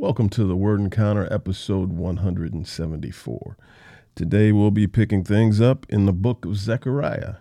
Welcome to the Word Encounter, episode 174. Today we'll be picking things up in the book of Zechariah.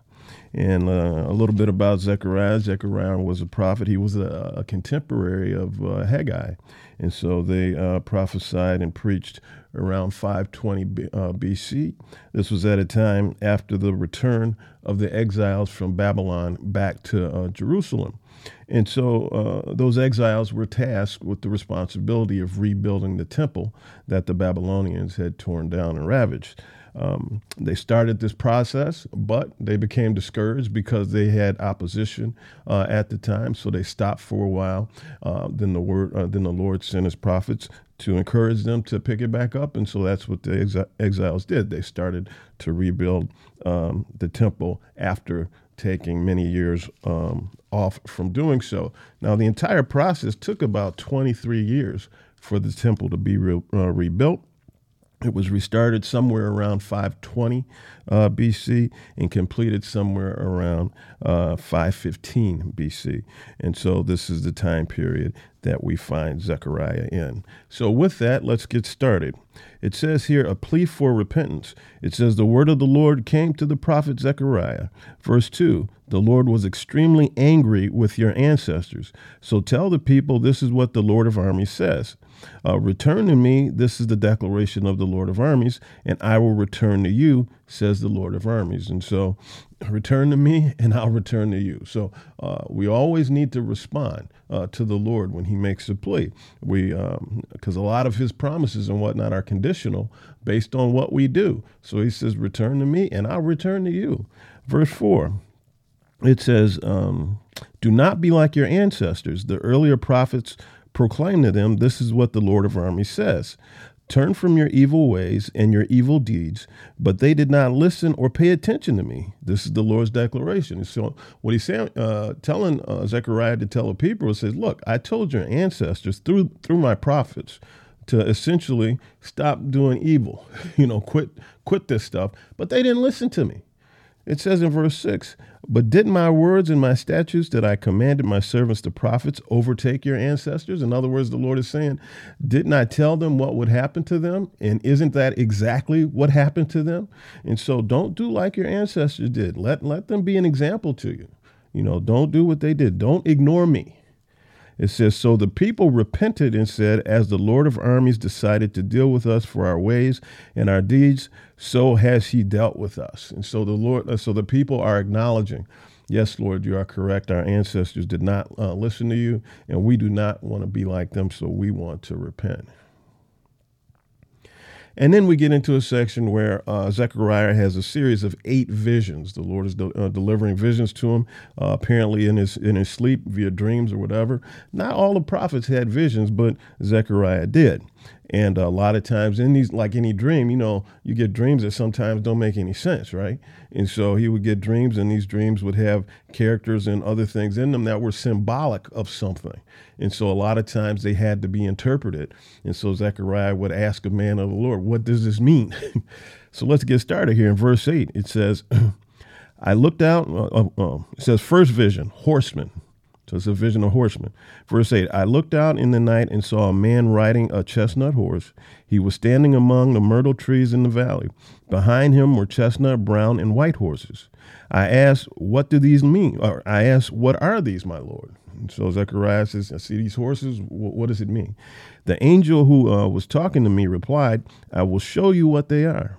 And uh, a little bit about Zechariah. Zechariah was a prophet. He was a, a contemporary of uh, Haggai. And so they uh, prophesied and preached around 520 B, uh, BC. This was at a time after the return of the exiles from Babylon back to uh, Jerusalem. And so uh, those exiles were tasked with the responsibility of rebuilding the temple that the Babylonians had torn down and ravaged. Um, they started this process, but they became discouraged because they had opposition uh, at the time. So they stopped for a while. Uh, then the word, uh, then the Lord sent His prophets to encourage them to pick it back up, and so that's what the exi- exiles did. They started to rebuild um, the temple after taking many years um, off from doing so. Now, the entire process took about 23 years for the temple to be re- uh, rebuilt. It was restarted somewhere around 520 uh, BC and completed somewhere around uh, 515 BC. And so this is the time period that we find Zechariah in. So, with that, let's get started. It says here a plea for repentance. It says, The word of the Lord came to the prophet Zechariah. Verse 2 The Lord was extremely angry with your ancestors. So tell the people, this is what the Lord of armies says. Uh, return to me, this is the declaration of the Lord of armies, and I will return to you, says the Lord of armies. And so, return to me, and I'll return to you. So, uh, we always need to respond uh, to the Lord when He makes a plea. We, because um, a lot of His promises and whatnot are conditional based on what we do. So He says, "Return to me, and I'll return to you." Verse four. It says, um, "Do not be like your ancestors, the earlier prophets." Proclaim to them, This is what the Lord of armies says. Turn from your evil ways and your evil deeds. But they did not listen or pay attention to me. This is the Lord's declaration. So, what he's saying, uh, telling uh, Zechariah to tell the people, says, Look, I told your ancestors through, through my prophets to essentially stop doing evil, you know, quit, quit this stuff. But they didn't listen to me. It says in verse 6 But didn't my words and my statutes that I commanded my servants the prophets overtake your ancestors? In other words, the Lord is saying, Didn't I tell them what would happen to them? And isn't that exactly what happened to them? And so don't do like your ancestors did. Let, let them be an example to you. You know, don't do what they did. Don't ignore me. It says, So the people repented and said, As the Lord of armies decided to deal with us for our ways and our deeds, so has he dealt with us. And so the Lord, uh, so the people are acknowledging, Yes, Lord, you are correct. Our ancestors did not uh, listen to you, and we do not want to be like them, so we want to repent. And then we get into a section where uh, Zechariah has a series of eight visions. The Lord is de- uh, delivering visions to him, uh, apparently in his in his sleep via dreams or whatever. Not all the prophets had visions, but Zechariah did. And a lot of times in these, like any dream, you know, you get dreams that sometimes don't make any sense, right? And so he would get dreams, and these dreams would have characters and other things in them that were symbolic of something. And so a lot of times they had to be interpreted. And so Zechariah would ask a man of the Lord, What does this mean? so let's get started here in verse 8. It says, I looked out, uh, uh, uh, it says, first vision, horsemen. So it's a vision of horsemen. Verse 8 I looked out in the night and saw a man riding a chestnut horse. He was standing among the myrtle trees in the valley. Behind him were chestnut, brown, and white horses. I asked, What do these mean? Or I asked, What are these, my Lord? And so Zechariah says, I see these horses. What does it mean? The angel who uh, was talking to me replied, I will show you what they are.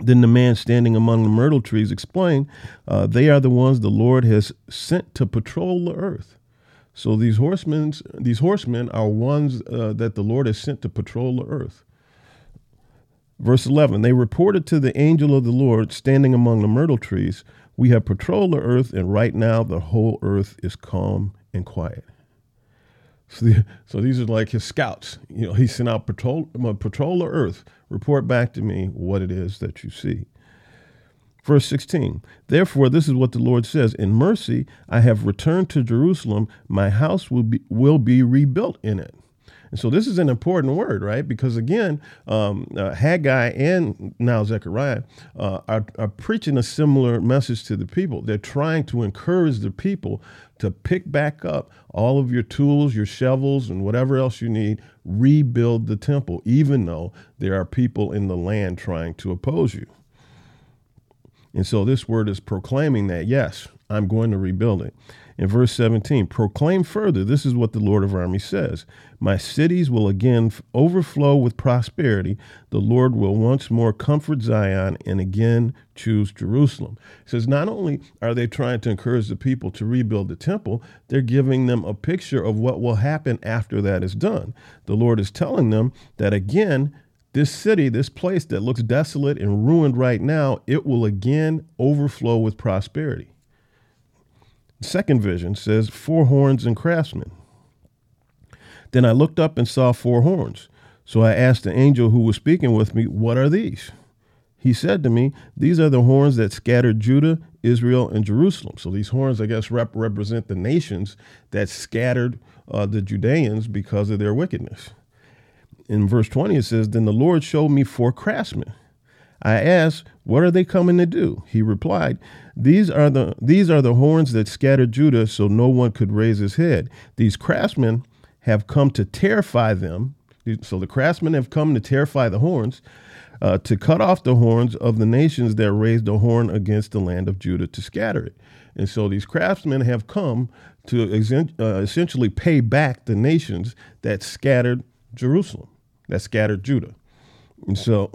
Then the man standing among the myrtle trees explained, uh, They are the ones the Lord has sent to patrol the earth. So these horsemen, these horsemen are ones uh, that the Lord has sent to patrol the earth. Verse 11 They reported to the angel of the Lord standing among the myrtle trees, We have patrolled the earth, and right now the whole earth is calm and quiet. So, the, so these are like his scouts. You know, he sent out patrol, patrol the earth. Report back to me what it is that you see. Verse 16, therefore, this is what the Lord says In mercy, I have returned to Jerusalem. My house will be, will be rebuilt in it. And so this is an important word, right? Because again, um, uh, Haggai and now Zechariah uh, are, are preaching a similar message to the people. They're trying to encourage the people to pick back up all of your tools, your shovels, and whatever else you need, rebuild the temple, even though there are people in the land trying to oppose you. And so this word is proclaiming that, yes, I'm going to rebuild it. In verse 17, proclaim further, this is what the Lord of armies says My cities will again overflow with prosperity. The Lord will once more comfort Zion and again choose Jerusalem. It says, not only are they trying to encourage the people to rebuild the temple, they're giving them a picture of what will happen after that is done. The Lord is telling them that again, this city, this place that looks desolate and ruined right now, it will again overflow with prosperity. Second vision says, Four horns and craftsmen. Then I looked up and saw four horns. So I asked the angel who was speaking with me, What are these? He said to me, These are the horns that scattered Judah, Israel, and Jerusalem. So these horns, I guess, rep- represent the nations that scattered uh, the Judeans because of their wickedness. In verse 20, it says, Then the Lord showed me four craftsmen. I asked, What are they coming to do? He replied, These are the these are the horns that scattered Judah so no one could raise his head. These craftsmen have come to terrify them. So the craftsmen have come to terrify the horns, uh, to cut off the horns of the nations that raised a horn against the land of Judah to scatter it. And so these craftsmen have come to uh, essentially pay back the nations that scattered Jerusalem, that scattered Judah. And so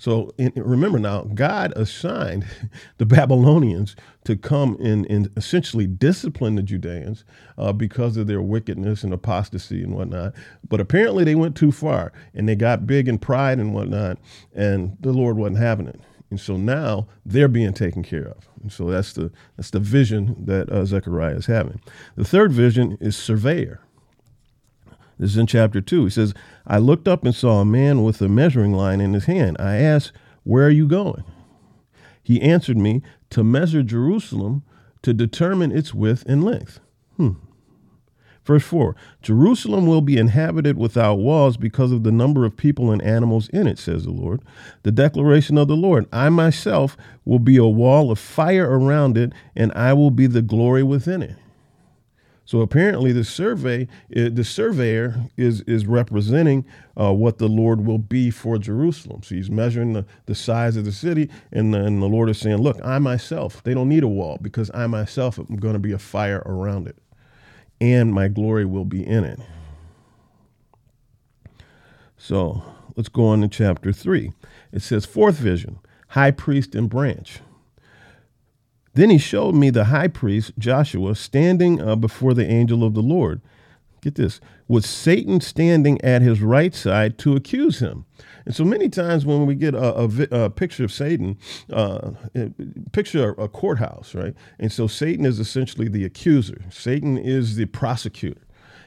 So in, remember now, God assigned the Babylonians to come in and essentially discipline the Judeans uh, because of their wickedness and apostasy and whatnot. But apparently they went too far and they got big in pride and whatnot, and the Lord wasn't having it. And so now they're being taken care of. And so that's the that's the vision that uh, Zechariah is having. The third vision is surveyor. This is in chapter 2. He says, I looked up and saw a man with a measuring line in his hand. I asked, Where are you going? He answered me, To measure Jerusalem to determine its width and length. Hmm. Verse 4 Jerusalem will be inhabited without walls because of the number of people and animals in it, says the Lord. The declaration of the Lord I myself will be a wall of fire around it, and I will be the glory within it. So apparently, the survey, eh, the surveyor is is representing uh, what the Lord will be for Jerusalem. So he's measuring the, the size of the city, and the, and the Lord is saying, "Look, I myself, they don't need a wall because I myself am going to be a fire around it, and my glory will be in it." So let's go on to chapter three. It says, fourth vision, high priest and branch. Then he showed me the high priest, Joshua, standing uh, before the angel of the Lord. Get this, with Satan standing at his right side to accuse him. And so many times when we get a, a, a picture of Satan, uh, picture a courthouse, right? And so Satan is essentially the accuser, Satan is the prosecutor.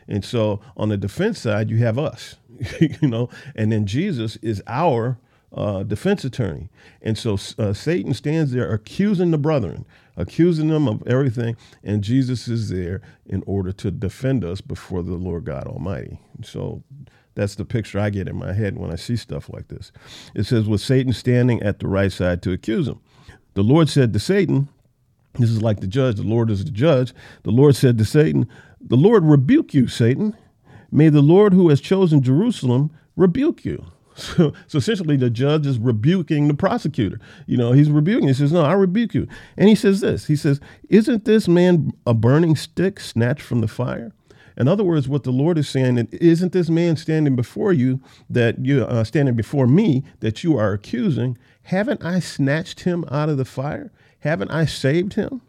And so on the defense side, you have us, you know, and then Jesus is our uh, defense attorney. And so uh, Satan stands there accusing the brethren, accusing them of everything, and Jesus is there in order to defend us before the Lord God Almighty. So that's the picture I get in my head when I see stuff like this. It says, with Satan standing at the right side to accuse him. The Lord said to Satan, this is like the judge, the Lord is the judge. The Lord said to Satan, The Lord rebuke you, Satan. May the Lord who has chosen Jerusalem rebuke you. So, so essentially, the judge is rebuking the prosecutor. You know, he's rebuking. He says, "No, I rebuke you." And he says this. He says, "Isn't this man a burning stick snatched from the fire?" In other words, what the Lord is saying, isn't this man standing before you that you uh, standing before me that you are accusing? Haven't I snatched him out of the fire? Haven't I saved him?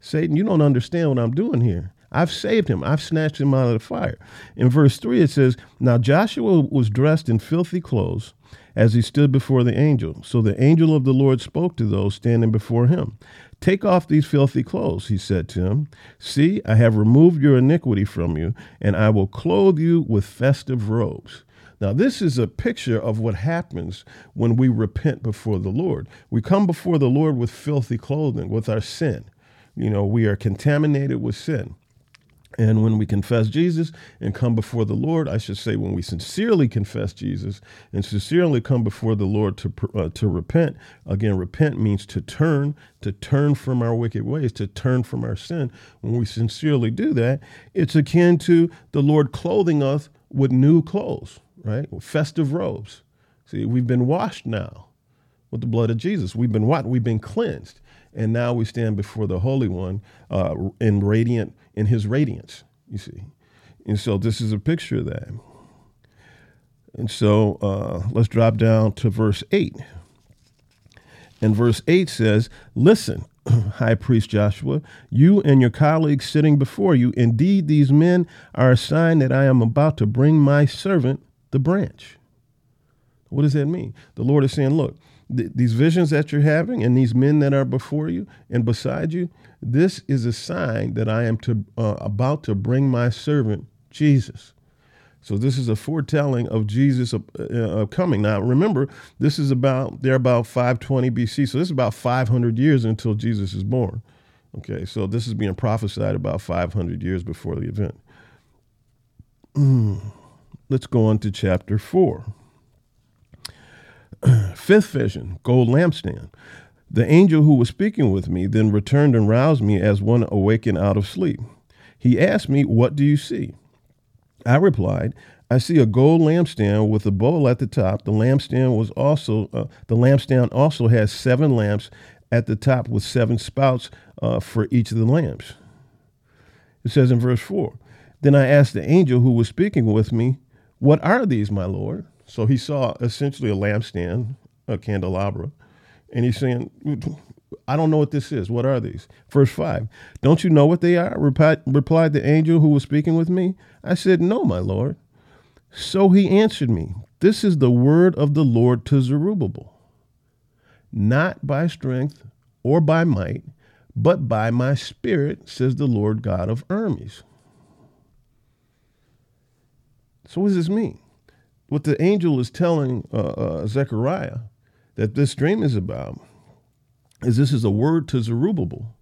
Satan, you don't understand what I'm doing here. I've saved him. I've snatched him out of the fire. In verse 3, it says, Now Joshua was dressed in filthy clothes as he stood before the angel. So the angel of the Lord spoke to those standing before him. Take off these filthy clothes, he said to him. See, I have removed your iniquity from you, and I will clothe you with festive robes. Now, this is a picture of what happens when we repent before the Lord. We come before the Lord with filthy clothing, with our sin. You know, we are contaminated with sin. And when we confess Jesus and come before the Lord, I should say, when we sincerely confess Jesus and sincerely come before the Lord to uh, to repent. Again, repent means to turn, to turn from our wicked ways, to turn from our sin. When we sincerely do that, it's akin to the Lord clothing us with new clothes, right? Festive robes. See, we've been washed now with the blood of Jesus. We've been what? We've been cleansed and now we stand before the Holy One uh, in radiant in His radiance. You see, and so this is a picture of that. And so uh, let's drop down to verse eight. And verse eight says, "Listen." High Priest Joshua, you and your colleagues sitting before you, indeed, these men are a sign that I am about to bring my servant the branch. What does that mean? The Lord is saying, Look, th- these visions that you're having and these men that are before you and beside you, this is a sign that I am to uh, about to bring my servant Jesus. So this is a foretelling of Jesus uh, uh, coming. Now remember, this is about they're about 520 BC, so this is about 500 years until Jesus is born. Okay, so this is being prophesied about 500 years before the event. Let's go on to chapter four. Fifth vision, gold lampstand. The angel who was speaking with me then returned and roused me as one awakened out of sleep. He asked me, What do you see? I replied, I see a gold lampstand with a bowl at the top. The lampstand was also uh, the lampstand also has seven lamps at the top with seven spouts uh, for each of the lamps. It says in verse four. Then I asked the angel who was speaking with me, "What are these, my lord?" So he saw essentially a lampstand, a candelabra, and he's saying, I don't know what this is. What are these? Verse 5 Don't you know what they are? Replied, replied the angel who was speaking with me. I said, No, my Lord. So he answered me, This is the word of the Lord to Zerubbabel. Not by strength or by might, but by my spirit, says the Lord God of armies. So, what does this mean? What the angel is telling uh, uh, Zechariah that this dream is about is this is a word to Zerubbabel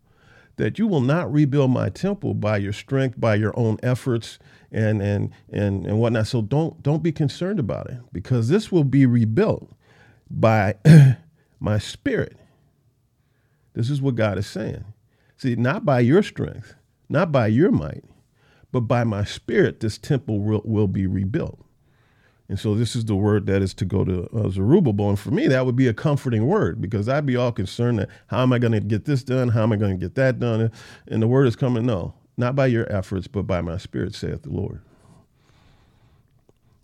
that you will not rebuild my temple by your strength, by your own efforts, and and and and whatnot. So don't don't be concerned about it because this will be rebuilt by my spirit. This is what God is saying. See, not by your strength, not by your might, but by my spirit, this temple will, will be rebuilt. And so this is the word that is to go to uh, Zerubbabel. And for me, that would be a comforting word because I'd be all concerned that how am I going to get this done? How am I going to get that done? And the word is coming, no, not by your efforts, but by my spirit, saith the Lord.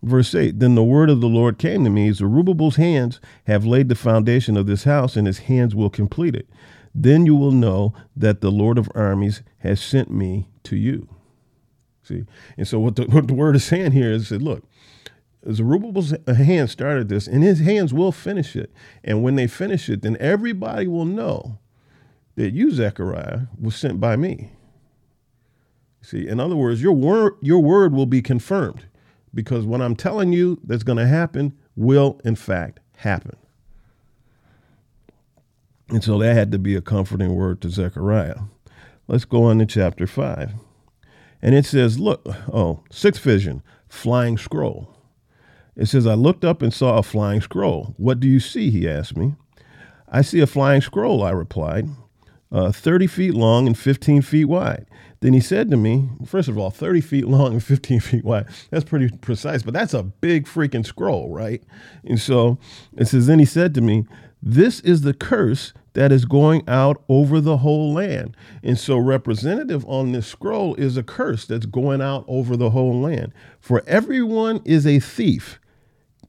Verse 8 Then the word of the Lord came to me Zerubbabel's hands have laid the foundation of this house, and his hands will complete it. Then you will know that the Lord of armies has sent me to you. See? And so what the, what the word is saying here is look, Zerubbabel's hand started this, and his hands will finish it. And when they finish it, then everybody will know that you, Zechariah, was sent by me. See, in other words, your word, your word will be confirmed because what I'm telling you that's going to happen will, in fact, happen. And so that had to be a comforting word to Zechariah. Let's go on to chapter 5. And it says, Look, oh, sixth vision, flying scroll. It says, I looked up and saw a flying scroll. What do you see? He asked me. I see a flying scroll, I replied, uh, 30 feet long and 15 feet wide. Then he said to me, first of all, 30 feet long and 15 feet wide. That's pretty precise, but that's a big freaking scroll, right? And so it says, then he said to me, This is the curse that is going out over the whole land. And so, representative on this scroll is a curse that's going out over the whole land. For everyone is a thief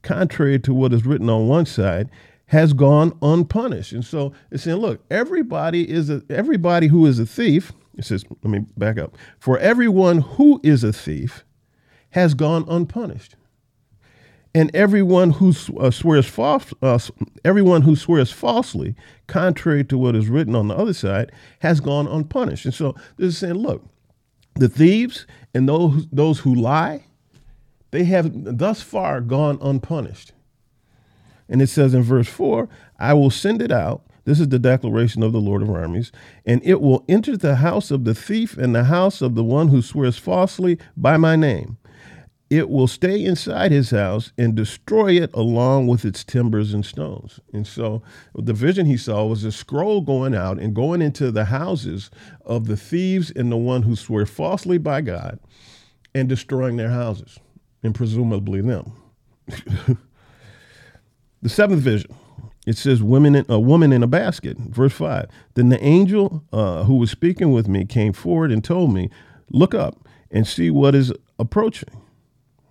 contrary to what is written on one side, has gone unpunished. And so it's saying, look, everybody is a, everybody who is a thief. It says, let me back up. For everyone who is a thief has gone unpunished. And everyone who uh, swears false, uh, everyone who swears falsely, contrary to what is written on the other side, has gone unpunished. And so this is saying, look, the thieves and those those who lie they have thus far gone unpunished. And it says in verse 4 I will send it out This is the declaration of the Lord of armies. And it will enter the house of the thief and the house of the one who swears falsely by my name. It will stay inside his house and destroy it along with its timbers and stones. And so the vision he saw was a scroll going out and going into the houses of the thieves and the one who swear falsely by God and destroying their houses and presumably them. the seventh vision it says women in, a woman in a basket. Verse 5 then the angel uh, who was speaking with me came forward and told me look up and see what is approaching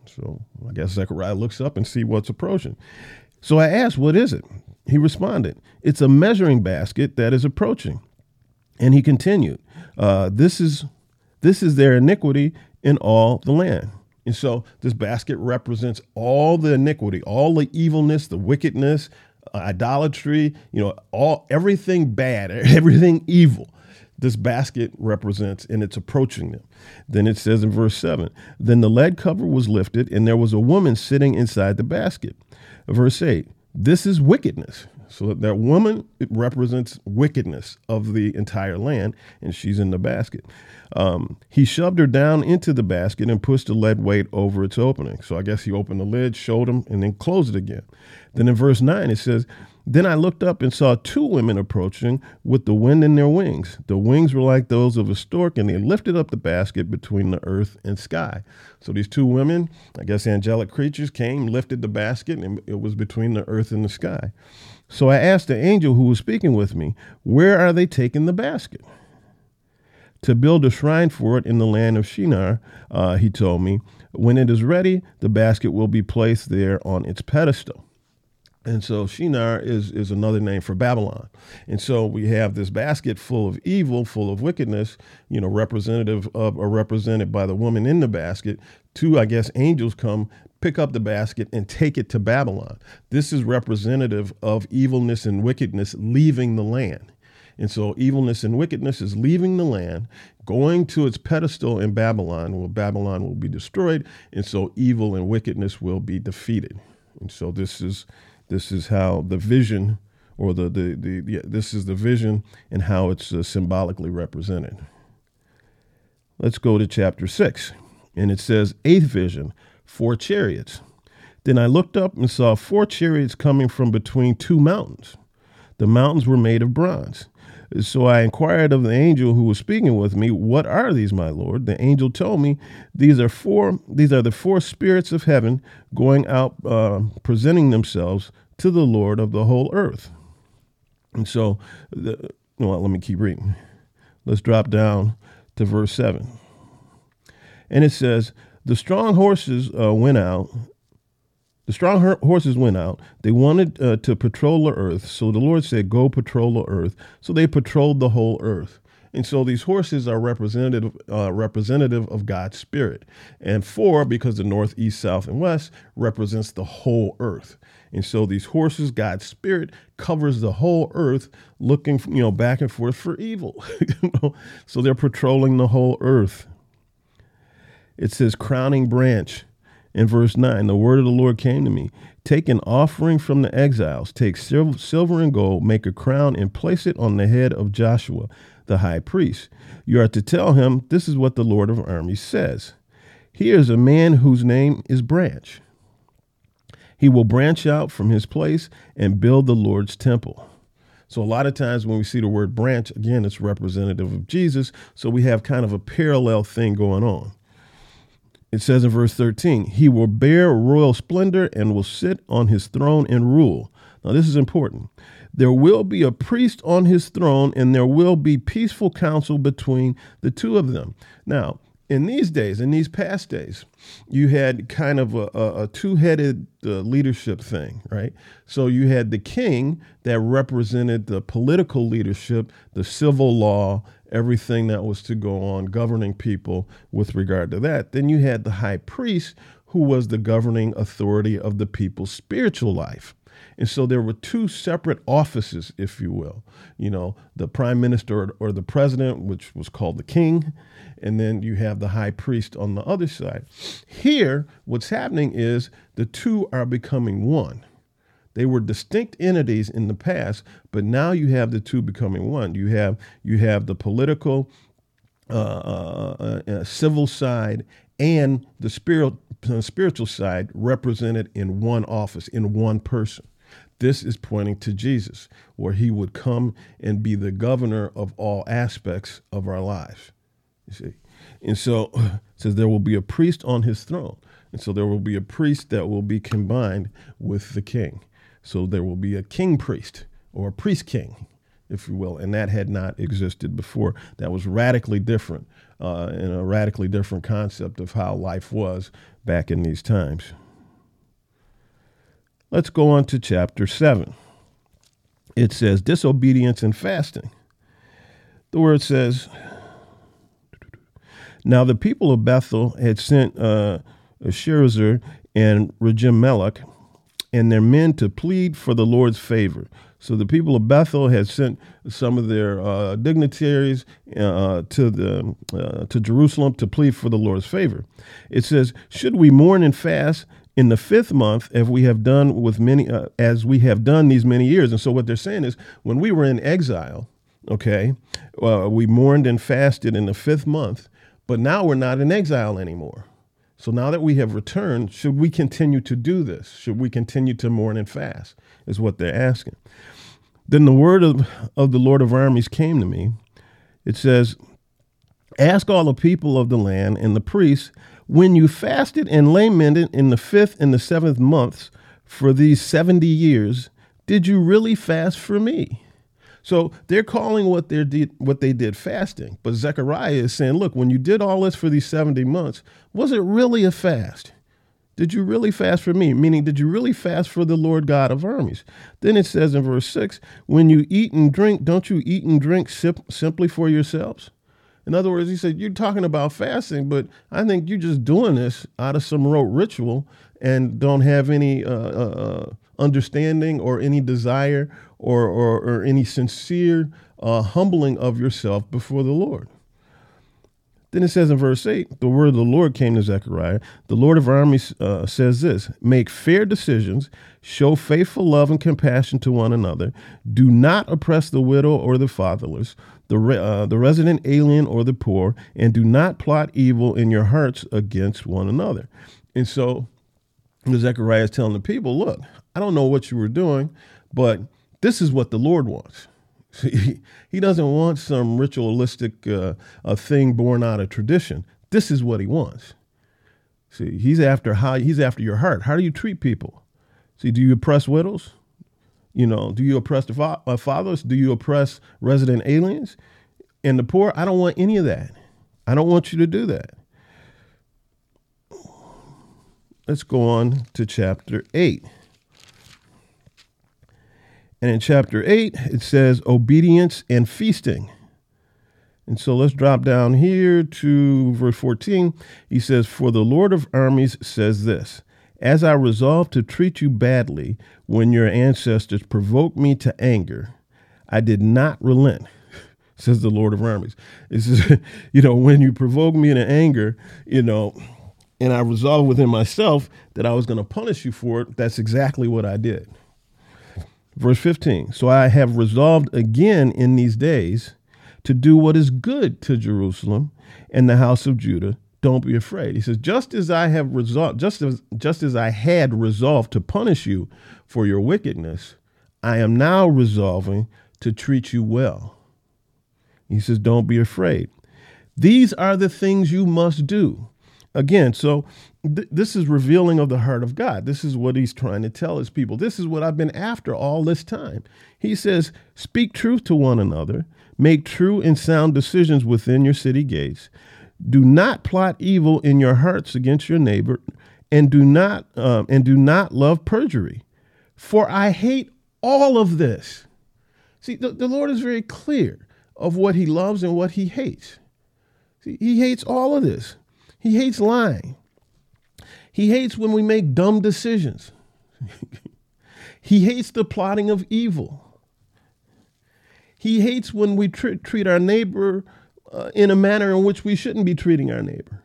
so i guess zechariah looks up and see what's approaching. So i asked what is it? He responded it's a measuring basket that is approaching. And he continued uh, this is this is their iniquity in all the land and so this basket represents all the iniquity, all the evilness, the wickedness, uh, idolatry, you know, all everything bad, everything evil. This basket represents and it's approaching them. Then it says in verse 7 Then the lead cover was lifted, and there was a woman sitting inside the basket. Verse 8 This is wickedness. So that woman represents wickedness of the entire land, and she's in the basket. Um, he shoved her down into the basket and pushed the lead weight over its opening. So I guess he opened the lid, showed him, and then closed it again. Then in verse 9, it says, Then I looked up and saw two women approaching with the wind in their wings. The wings were like those of a stork, and they lifted up the basket between the earth and sky. So these two women, I guess angelic creatures, came, lifted the basket, and it was between the earth and the sky. So I asked the angel who was speaking with me, Where are they taking the basket? to build a shrine for it in the land of Shinar, uh, he told me. When it is ready, the basket will be placed there on its pedestal. And so Shinar is, is another name for Babylon. And so we have this basket full of evil, full of wickedness, you know, representative of or represented by the woman in the basket. Two, I guess, angels come, pick up the basket, and take it to Babylon. This is representative of evilness and wickedness leaving the land. And so evilness and wickedness is leaving the land, going to its pedestal in Babylon, where Babylon will be destroyed, and so evil and wickedness will be defeated. And so this is this is how the vision, or the the, the, this is the vision and how it's uh, symbolically represented. Let's go to chapter six, and it says eighth vision, four chariots. Then I looked up and saw four chariots coming from between two mountains. The mountains were made of bronze so I inquired of the angel who was speaking with me, What are these, my Lord? The angel told me, These are four these are the four spirits of heaven going out uh, presenting themselves to the Lord of the whole earth. And so the, well, let me keep reading. Let's drop down to verse 7. And it says, The strong horses uh, went out the strong horses went out. They wanted uh, to patrol the earth. So the Lord said, Go patrol the earth. So they patrolled the whole earth. And so these horses are representative uh, representative of God's spirit. And four, because the north, east, south, and west represents the whole earth. And so these horses, God's spirit covers the whole earth, looking you know back and forth for evil. so they're patrolling the whole earth. It says crowning branch in verse 9, the word of the Lord came to me Take an offering from the exiles, take silver and gold, make a crown, and place it on the head of Joshua, the high priest. You are to tell him, This is what the Lord of armies says. Here is a man whose name is Branch. He will branch out from his place and build the Lord's temple. So, a lot of times when we see the word branch, again, it's representative of Jesus. So, we have kind of a parallel thing going on. It says in verse 13, He will bear royal splendor and will sit on his throne and rule. Now, this is important. There will be a priest on his throne, and there will be peaceful counsel between the two of them. Now, in these days, in these past days, you had kind of a, a, a two headed uh, leadership thing, right? So you had the king that represented the political leadership, the civil law, everything that was to go on governing people with regard to that. Then you had the high priest, who was the governing authority of the people's spiritual life. And so there were two separate offices, if you will. You know, the prime minister or, the president, which was called the king, and then you have the high priest on the other side. Here, what's happening is the two are becoming one. They were distinct entities in the past, but now you have the two becoming one. You have you have the political, uh, uh, uh, civil side and the spirit, spiritual side represented in one office, in one person. This is pointing to Jesus, where he would come and be the governor of all aspects of our lives. You see? And so says there will be a priest on his throne. And so there will be a priest that will be combined with the king. So there will be a king priest or a priest king, if you will. And that had not existed before. That was radically different uh, and a radically different concept of how life was back in these times. Let's go on to chapter 7. It says disobedience and fasting. The word says, Now the people of Bethel had sent uh, Sharezer and Regem and their men to plead for the Lord's favor. So the people of Bethel had sent some of their uh, dignitaries uh, to the uh, to Jerusalem to plead for the Lord's favor. It says, "Should we mourn and fast in the fifth month, as we have done with many, uh, as we have done these many years?" And so what they're saying is, when we were in exile, okay, uh, we mourned and fasted in the fifth month, but now we're not in exile anymore. So now that we have returned, should we continue to do this? Should we continue to mourn and fast? Is what they're asking. Then the word of, of the Lord of armies came to me. It says, Ask all the people of the land and the priests, when you fasted and lamented in the fifth and the seventh months for these 70 years, did you really fast for me? So they're calling what they did what they did fasting. But Zechariah is saying, look, when you did all this for these 70 months, was it really a fast? Did you really fast for me? Meaning, did you really fast for the Lord God of armies? Then it says in verse 6 when you eat and drink, don't you eat and drink simply for yourselves? In other words, he said, You're talking about fasting, but I think you're just doing this out of some rote ritual and don't have any uh, uh, uh understanding or any desire or, or, or any sincere uh, humbling of yourself before the Lord. Then it says in verse 8, the word of the Lord came to Zechariah. The Lord of armies uh, says this Make fair decisions, show faithful love and compassion to one another. Do not oppress the widow or the fatherless, the, re- uh, the resident alien or the poor, and do not plot evil in your hearts against one another. And so Zechariah is telling the people, Look, I don't know what you were doing, but this is what the Lord wants. See, he doesn't want some ritualistic uh, a thing born out of tradition. This is what he wants. See, he's after how he's after your heart. How do you treat people? See, do you oppress widows? You know, do you oppress the fa- uh, fathers? Do you oppress resident aliens and the poor? I don't want any of that. I don't want you to do that. Let's go on to chapter 8. And in chapter 8, it says obedience and feasting. And so let's drop down here to verse 14. He says, For the Lord of armies says this As I resolved to treat you badly when your ancestors provoked me to anger, I did not relent, says the Lord of armies. This is, you know, when you provoke me in anger, you know, and I resolved within myself that I was going to punish you for it, that's exactly what I did. Verse 15 So I have resolved again in these days to do what is good to Jerusalem and the house of Judah. Don't be afraid. He says, just as I have resolved, just as just as I had resolved to punish you for your wickedness, I am now resolving to treat you well. He says, Don't be afraid. These are the things you must do. Again, so th- this is revealing of the heart of God. This is what he's trying to tell his people. This is what I've been after all this time. He says, Speak truth to one another, make true and sound decisions within your city gates. Do not plot evil in your hearts against your neighbor, and do not um, and do not love perjury. For I hate all of this. See, the, the Lord is very clear of what he loves and what he hates. See, he hates all of this. He hates lying. He hates when we make dumb decisions. he hates the plotting of evil. He hates when we tr- treat our neighbor uh, in a manner in which we shouldn't be treating our neighbor.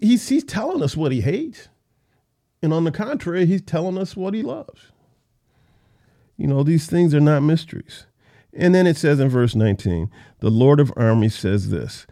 He's, he's telling us what he hates. And on the contrary, he's telling us what he loves. You know, these things are not mysteries. And then it says in verse 19, the Lord of armies says this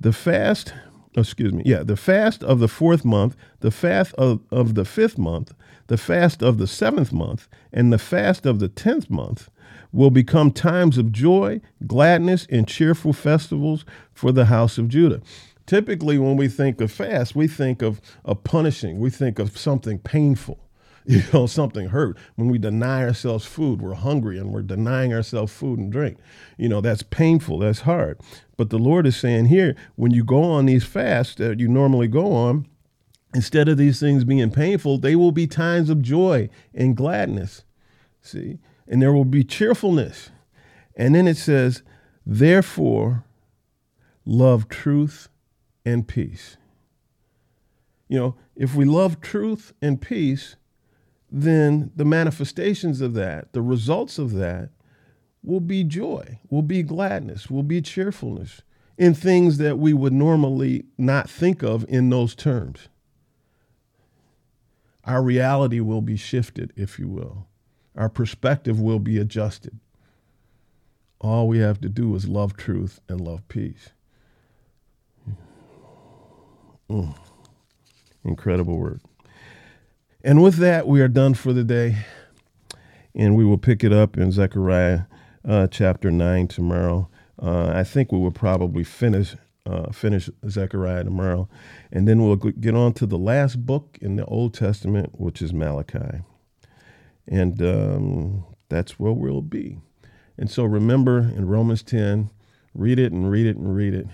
the fast, oh, excuse me, yeah, the fast of the fourth month, the fast of, of the fifth month, the fast of the seventh month, and the fast of the tenth month will become times of joy, gladness, and cheerful festivals for the house of Judah. Typically, when we think of fast, we think of, a punishing, we think of something painful you know, something hurt. When we deny ourselves food, we're hungry and we're denying ourselves food and drink. You know, that's painful, that's hard. But the Lord is saying here, when you go on these fasts that you normally go on, instead of these things being painful, they will be times of joy and gladness. See? And there will be cheerfulness. And then it says, therefore, love truth and peace. You know, if we love truth and peace, then the manifestations of that, the results of that, will be joy, will be gladness, will be cheerfulness in things that we would normally not think of in those terms. Our reality will be shifted, if you will. Our perspective will be adjusted. All we have to do is love truth and love peace. Mm. Incredible word. And with that, we are done for the day. And we will pick it up in Zechariah uh, chapter 9 tomorrow. Uh, I think we will probably finish uh, finish Zechariah tomorrow. And then we'll get on to the last book in the Old Testament, which is Malachi. And um, that's where we'll be. And so remember in Romans 10, read it and read it and read it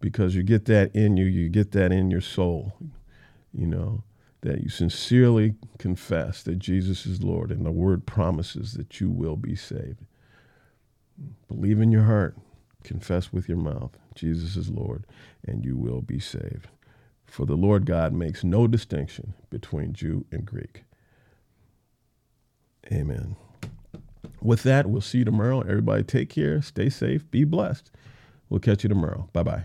because you get that in you, you get that in your soul, you know that you sincerely confess that Jesus is Lord and the word promises that you will be saved. Believe in your heart, confess with your mouth, Jesus is Lord, and you will be saved. For the Lord God makes no distinction between Jew and Greek. Amen. With that, we'll see you tomorrow. Everybody take care, stay safe, be blessed. We'll catch you tomorrow. Bye bye.